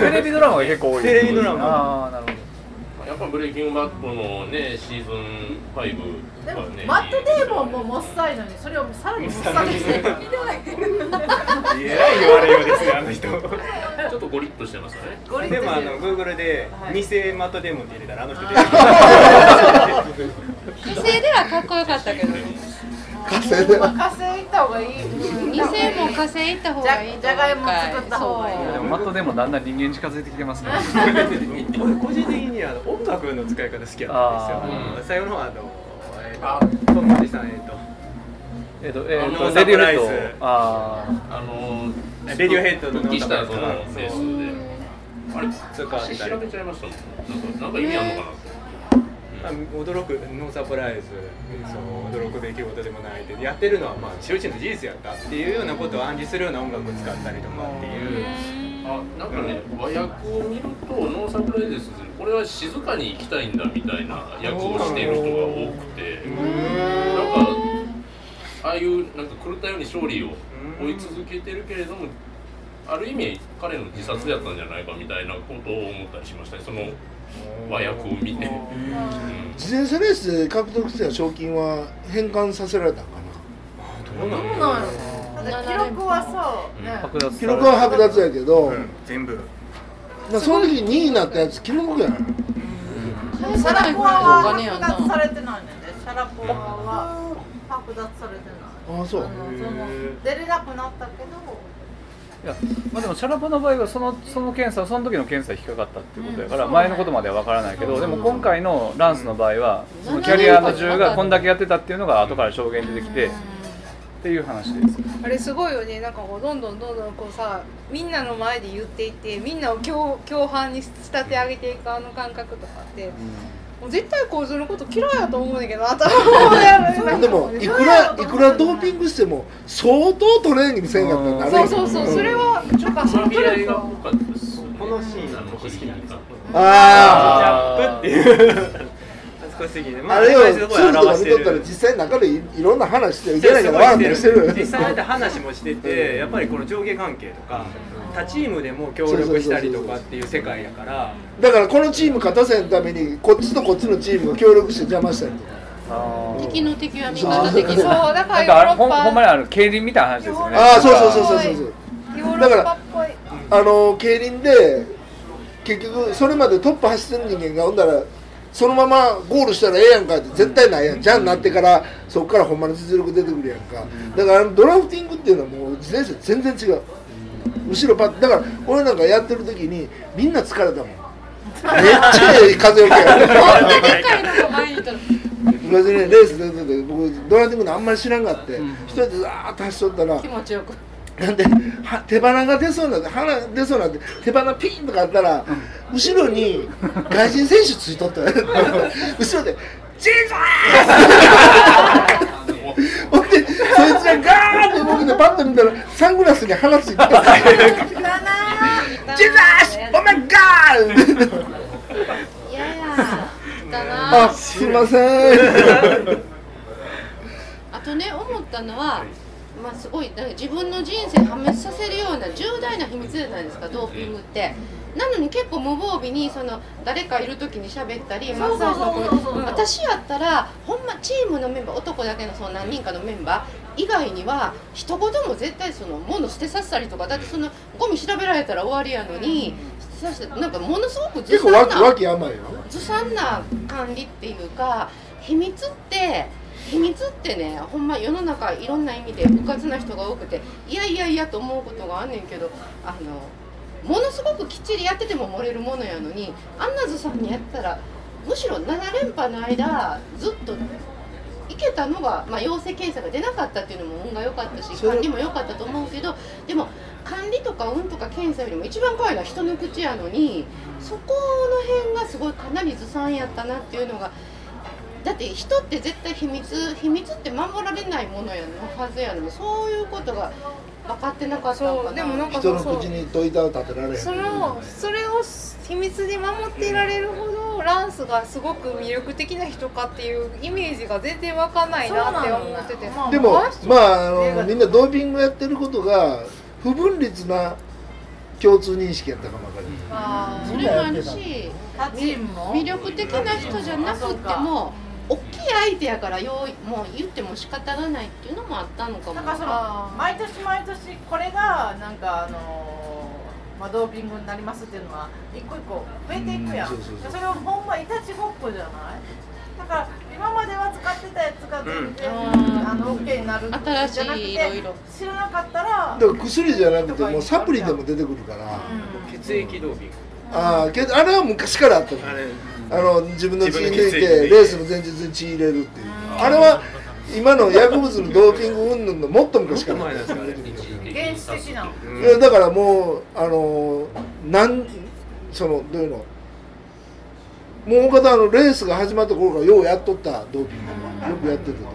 テレビドラマが結構多い。テレビドラマ。ああなるほどやっぱブレイキングバッドのねシーズン5がでねもマット・デーモンももっさいのにそれをさらにもっさくして。るえらい言われようですよあの人。ちょっとゴリッとしてますよね。ゴリッとしてる。でもあの Google で偽マットデーモンって入れたらあの人出てくる。女性ではかっこよかったけど火星でまあ火星行った方がいい二世も火星行った方がいいじゃがいも作った方がいいでもマットでもだんだん人間に近づいてきてますね。俺個人的にあの音楽の使い方好きやったんですよ。あうん最後の方はあのえーとトンマリさんえっとえっとえっとサプライズレディオヘッド。ああのレディオヘッドの復帰した後のノースであれとか歌詞調べちゃいましたもん。なんかなんか意味あんのかなまあ、驚くノーサプライズそう驚く出来事でもないでやってるのはまあ周知の事実やったっていうようなことを暗示するような音楽を使ったりとかっていう。あなんかね和訳を見るとノーサプライズですこれは静かに生きたいんだみたいな訳をしている人が多くて。なんかああいうなんか狂ったように勝利を追い続けてるけれどもある意味彼の自殺だったんじゃないかみたいなことを思ったりしましたね。その和訳を見て、自転車レースで獲得した賞金は返還させられたんかな。どうなんや記録はさね剥奪な記録は剥奪やけど、全部。なその時2位になったやつ記録やん。シャラポワは剥奪されてないねシャラポワは剥奪されてない。ああそう出れなくなったけどいやまあ、でもシャラポの場合はそのその検査その時の検査引っかかったっていうことやから前のことまでは分からないけどでも今回のランスの場合はそのキャリアの10がこんだけやってたっていうのが後から証言出てきてっていう話です。あれすごいよね。なんかこうどんどんどんどんこうさみんなの前で言っていってみんなを共共犯に仕立て上げていくあの感覚とかって、絶対こいつのこと嫌いやと思うねんけど 頭をやるでもいくらいくらドーピングしても相当トレーニングせんかったらなるそうそうそうそれはなんかそのがかったですこのシーンは僕好きなんですよあジャップっていうああれよすごいツールとか見とったらる実際中でいいろんな話していけないけど笑ったりしてる実際あえて話もしててやっぱりこの上下関係とか他チームでも協力したりとかっていう世界やから。だからこのチーム勝たせんためにこっちとこっちのチームが協力して邪魔したりとか。敵の敵は味方的そう。なだからヨーロッパ。ほんまにあの競輪みたいな話ですよね。ああそうそうそうそう。そうそうだからあの競輪で結局それまでトップ走ってる人間がほんだらそのままゴールしたらええやんかって絶対ないやん。じゃんなってからそこからほんまの実力出てくるやんか。だからあのドラフティングっていうのはもう自転車全然違う後ろパッだから俺なんかやってる時にみんな疲れたもん。めっちゃええ風よけ。やこんなでかいのが前にいたら昔ねレース出てて僕ドラフティングのあんまり知らんがって、一人でザーッと走っとったら気持ちよく。なんでは手鼻が出そうになって鼻出そうになって手鼻ピーンとかあったら、後ろに外人選手ついとったよ。後ろで「ジーザー!」ほんでそいつがガーって動きでパッと見たらサングラスに鼻ついてた「ジーザーお前ガー!」いや。や。あすいません。あとね思ったのは、まあ、すごい自分の人生破滅させるような重大な秘密じゃないですかドーピングって。なのに結構無防備にその誰かいる時に喋ったりマッサージの私やったらほんまチームのメンバー男だけのその何人かのメンバー以外には一言も絶対その物捨てさせたりとかだってそのゴミ調べられたら終わりやのに捨てさせてなんかものすごくず結構さんなわき甘いよずさんな管理っていうか秘密って秘密ってねほんま世の中いろんな意味でうかつな人が多くていやいやいやと思うことがあんねんけどあのものすごくきっちりやってても漏れるものやのにあんなずさんにやったらむしろ7連覇の間ずっと行けたのが、まあ、陽性検査が出なかったっていうのも運が良かったし管理も良かったと思うけどでも管理とか運とか検査よりも一番怖いのは人の口やのにそこの辺がすごいかなりずさんやったなっていうのがだって人って絶対秘密秘密って守られないものやのはずやのにそういうことが分かってなかったのかな。そうでもなんか人の口に問いたを立てられへん。そのそれを秘密に守っていられるほどランスがすごく魅力的な人かっていうイメージが全然わかんないなって思ってて。でもまああのみんなドーピングやってることが不分律な共通認識やったかもわかるあーそれもあるし他チームも魅力的な人じゃなくっても大きい相手やからようもう言っても仕方がないっていうのもあったのかも。なんかその毎年毎年これがなんかあのまあ、ドーピングになりますっていうのは一個一個増えていくやん。うんそうそうそう。それをほんまいたちごっこじゃない？だから今までは使ってたやつが全然、あの OK になる新しいじゃなくていろいろ知らなかったらだから薬じゃなくてもうサプリでも出てくるから、血液ドーピング。ああけどあれは昔からあったの。あれあの自分の血抜いてレースの前日に血入れるっていう。あれは今の薬物のドーピング云々のもっと昔から。原始的な。いやだからもうあのなんそのどういうの？もう大方あのレースが始まった頃からようやっとったドーピング。よくやってたドー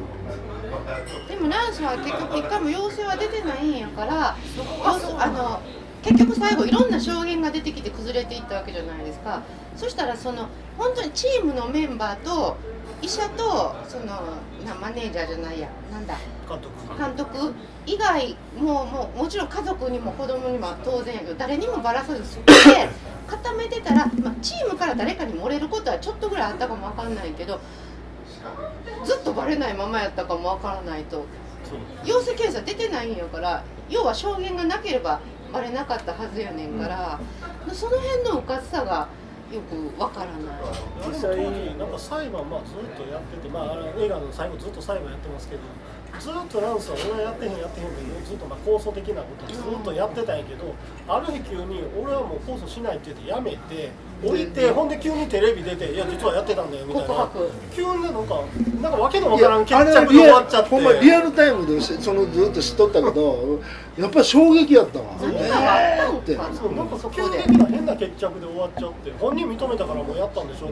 ピングでもランスは結局一回も陽性は出てないんやからあの結局最後いろんな証言が出てきて崩れていったわけじゃないですか。そしたらその本当にチームのメンバーと医者とそのなマネージャーじゃないや。なんだ？監督。監督？以外もうもうもちろん家族にも子供にも当然やけど誰にもばらさずそこで 固めてたら、まあ、チームから誰かに漏れることはちょっとぐらいあったかもわかんないけどずっとバレないままやったかもわからないと。陽性検査出てないんやから要は証言がなければバレなかったはずやねんから、その辺のうかつさがよくわからない。あれの時なんか裁判まあずっとやっててまああれ映画の最後ずっと裁判やってますけどずっとランスは俺はやってへんやってへんけどずっとまあ控訴的なことをずっとやってたんやけどある日急に俺はもう控訴しないって言ってやめて降りてほんで急にテレビ出ていや実はやってたんだよみたいな。急になんかなんかわけのわからん決着で終わっちゃって。ほんまリアルタイムでしそのずっと知っとったけどやっぱり衝撃やったわ。何か。があったかそうなんかそ急激な変な決着で終わっちゃって本人認めたからもうやったんでしょ、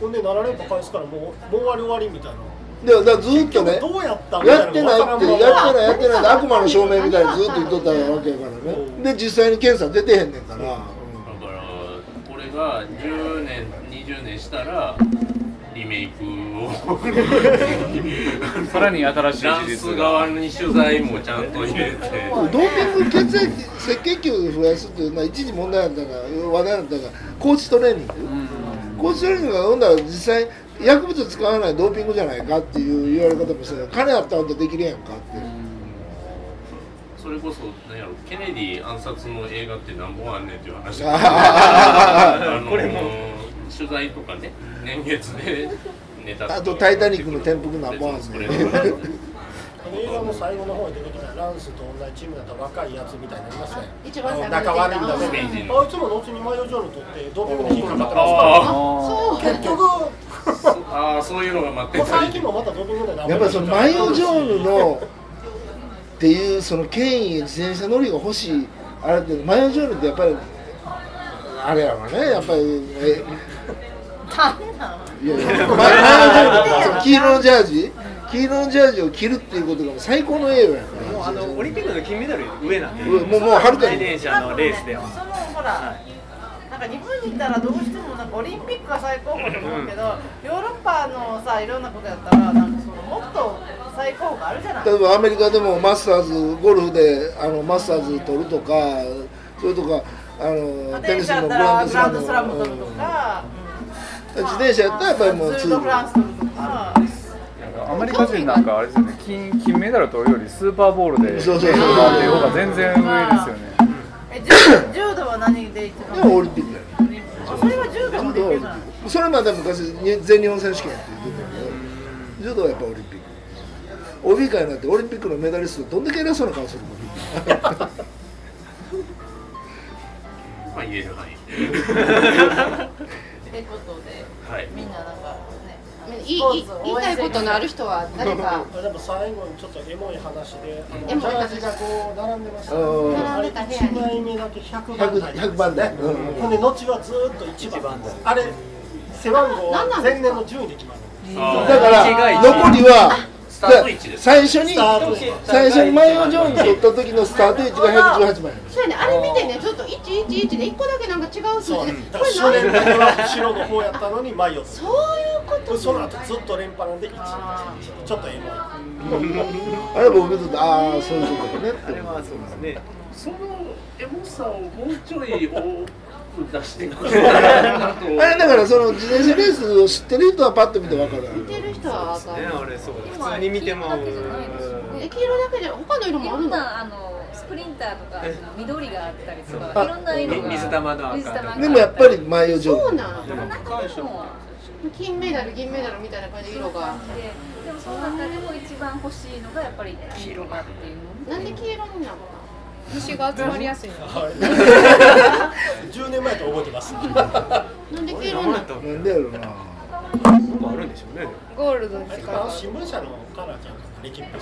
ほんで7連覇返すからもうもう終わり終わりみたいな。でだからずっとねどうやったやってないってやってないやってないって悪魔の証明みたいにずっと言っとったわけやからね。で実際に検査出てへんねんから、が10年20年したらリメイクを。さらに新しいランス側に取材もちゃんと入れて。ドーピング血液赤血球を増やすっていうのは一時問題だったから話題だったからコーチトレーニング、コーチトレーニングがほんだら実際薬物使わないドーピングじゃないかっていう言われ方もしてる。金あったらできるやんかって、それこそ何やろケネディ暗殺の映画って何本あんねんっていう話。あ あのこれも。取材とかね年月でネタとか。あと「タイタニック」の転覆なんぼあんねん。映画の最後の方に出てきたランスと同じチームだった若いやつみたいになりますね。一番最仲悪いみたいな。あいつも後にマイオジョール取ってドーピングに引っかかってますあそう。から結局。もああそういうのが待ってう最近もまたドーピングでやっぱりそのマイオジョールのっていうその権威自転車乗りが欲しい。あれってマイオジョールってやっぱりあれやわね。やっぱりえなんなんいやいやマイマイオジョールその黄色のジャージ。黄色のジャージを着るっていうことがもう最高の栄誉やから。もうあのオリンピックの金メダル上なんで。うもうもうはるかに自転車のレースでは。そのほら、なんか日本にいたらどうしてもなんかオリンピックが最高峰と思うけど、ヨーロッパのさいろんなことやったらなんかそのもっと最高峰があるじゃない。例えばアメリカでもマスターズゴルフであのマスターズ取るとかそれとかあのテニスのグ電車やったランドスラムらグランドスラム取るとか、自転車やったらやっぱりもうツール・ド・フランス取るとか。アメリカ人なんかあれですよね。金金メダル取るよりスーパーボールでそうそうそう。回ってる方が全然上ですよねえ 柔道は何で一番？でもオリンピックやねあそれは柔道もできるじゃない。それまで昔に全日本選手権って言ってたけど柔道はやっぱオリンピック。OB 会になってオリンピックのメダリストどんだけ偉そうな顔するの まあ言える範囲。ってことで、はい。みんななんかね、いい言いたいことのある人は誰か。でも最後にちょっとエモい話で、あのエモい話。ジャージがこう並んでました。うんあれ1枚目だけ100番台100番台うん。ほんで後はずーっと1番。あれ背番号は前年の順位で決まる。だから残りは最初にスタート位置。最初にマイオジョーンズ取った時のスタート位置が118番やそうやね。あれ見てねちょっと111で1個だけなんか違う数字。でだから初年後ろの方やったのに前をそういうこと。その後ずっと。連覇なんで1ちょっとエモいあれ僕とああそういうことだねあれはそうですね。そのエモさをもうちょい出してくれたらなとあれだからその自転車レースを知ってる人はパッと見て分かる。見てる人は分かねるあれそう。普通に見ても。え黄色だけで他の色もあるの？いろんなあのスプリンターとか緑があったりとあかいろんな色が。水玉の赤水玉。の赤でもやっぱりマイオジョーンそうなの。でもなんかでも金メダル銀メダルみたいな感じで色が。ででもその中でも一番欲しいのがやっぱり黄色がっていう。のなんで黄色になるの？虫が集まりやすいの。10年前と覚えてます。なんで黄色になった？なんでやろうな。あるんでしょうね。ゴールド新聞社のカラーちゃうかなレキップあ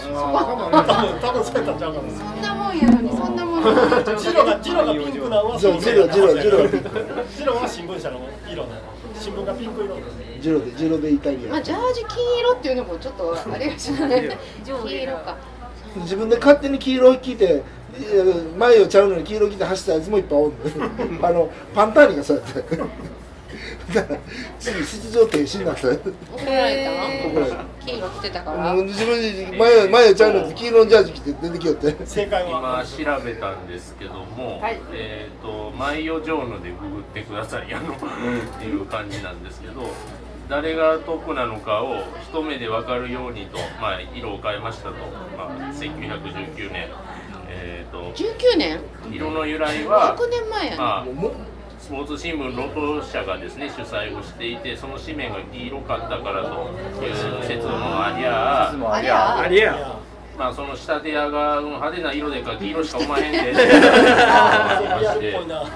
多分多分そうやったんちゃうかな。そんなもんやのにそんなもんジロがジロがピンクなのはそうジロジロジロ。ジロは新聞社の色なの。新聞がピンク色ジロでジロでイタリアまあジャージ金色っていうのもちょっとあれがしない黄色か。自分で勝手に黄色着ていや前をちゃうのに黄色着て走ったやつもいっぱいおんねん あのパンターニがそうやってだから次出場停止になった怒られた怒られた。黄色着てたから？自分に前を前をちゃうのに黄色のジャージ着て出てきよって。正解は今調べたんですけども、はい。えっ、とマイオジョーヌでググってください。あの、っていう感じなんですけど誰がトップなのかを一目で分かるようにと、まあ、色を変えましたと、まあ、1919年、えー、と19年？色の由来は100年前やね。まあ、スポーツ新聞ロト社がですね主催をしていてその紙面が黄色かったからという説もありゃありゃあ。りやまあその仕立て屋がうん派手な色でか黄色しかおまへんで。あいなうん。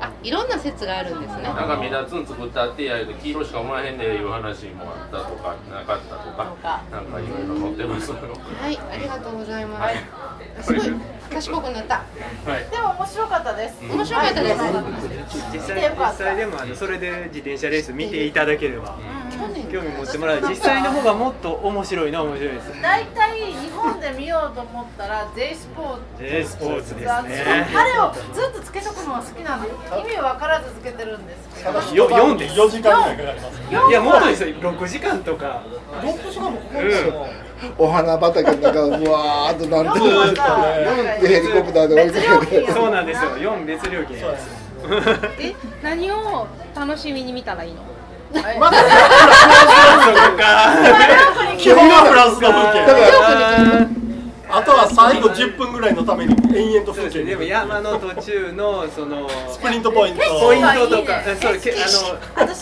あいろんな説があるんですね。なんか目立つん作ったってやると黄色しかおまへんでいう話もあったとかなかったとかなんかいろいろ載ってますよはいありがとうございます、はいすごい賢くなった。はい。でも面白かったです。面白かったです、実際でもあのそれで自転車レース見ていただければ興味持ってもらう。実際の方がもっと面白いのは面白いです。大体日本で見ようと思ったら J スポーツ。J スポーツですあねれをずっとつけとくのが好きなんで意味分からずつけてるんですけど。よ4です。4時間ぐらいかかりますいやもっとです？よ6時間とか。6時間もかかるんですよ。お花畑の中をうわーっとなんて。4はさでヘリコプターで追い別かけてそうなんですよ。4別料金そうです え何を楽しみに見たらいいの？まだそうか基本はフランスの風景だからあとは最後10分ぐらいのために延々と風景そうですね。でも山の途中のそのスプリントポイント。ポイントとかいいねそうけあの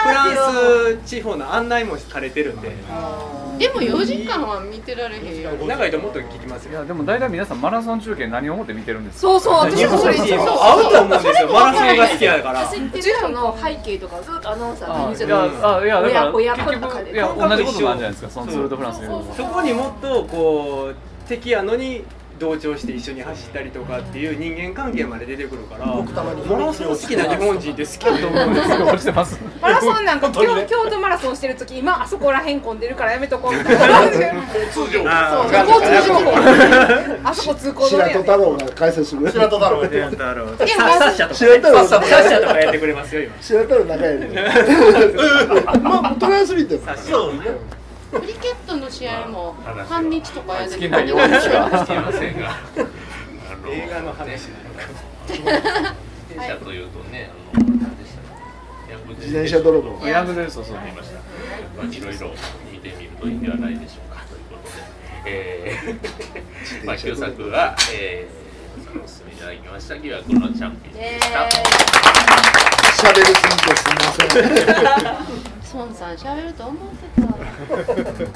フランス地方の案内もされてるんででも4時間は見てられへんよ長いともっと聞きますよいやでも大体皆さんマラソン中継何を思って見てるんですかそうそう私もそれ日そうそう本人合うと思うんですよマラソンが好きやから走ってる人の背景とかずっとアナウンサー見せてるやあいやだから親子結とかで局いや同じことなんじゃないですかそのツール・ド・フランスそこにもっとこう敵やのに同調して一緒に走ったりとかっていう人間関係まで出てくるから僕たまにマラソン好きな日本人って好きだと思うんですよ。落ちてますマラソンなんか 京京都マラソンしてる時今あそこら辺混んでるからやめとこうみたいな。感じで通常あー交通情報。あそこ通行止めやね白戸太郎が解説してくれる白戸太郎。が白太郎。でもさサッシャとか白太郎。とかやってくれますよ今。白戸太郎仲良いね。まあトライアスリートやサッシャそうねクリケットの試合も半日とかやって好きなようにしかすいませんが。あの映画の話。自転車というとねあの何でした自転車泥棒。ヤングですそうそう見ましたまあいろいろ見てみるといいんではないでしょうか。ということで。えー、まあ旧作はえー、お勧めいただきました疑惑のチャンピオンでした。喋りすぎてすみません 孫さん喋ると思ってた。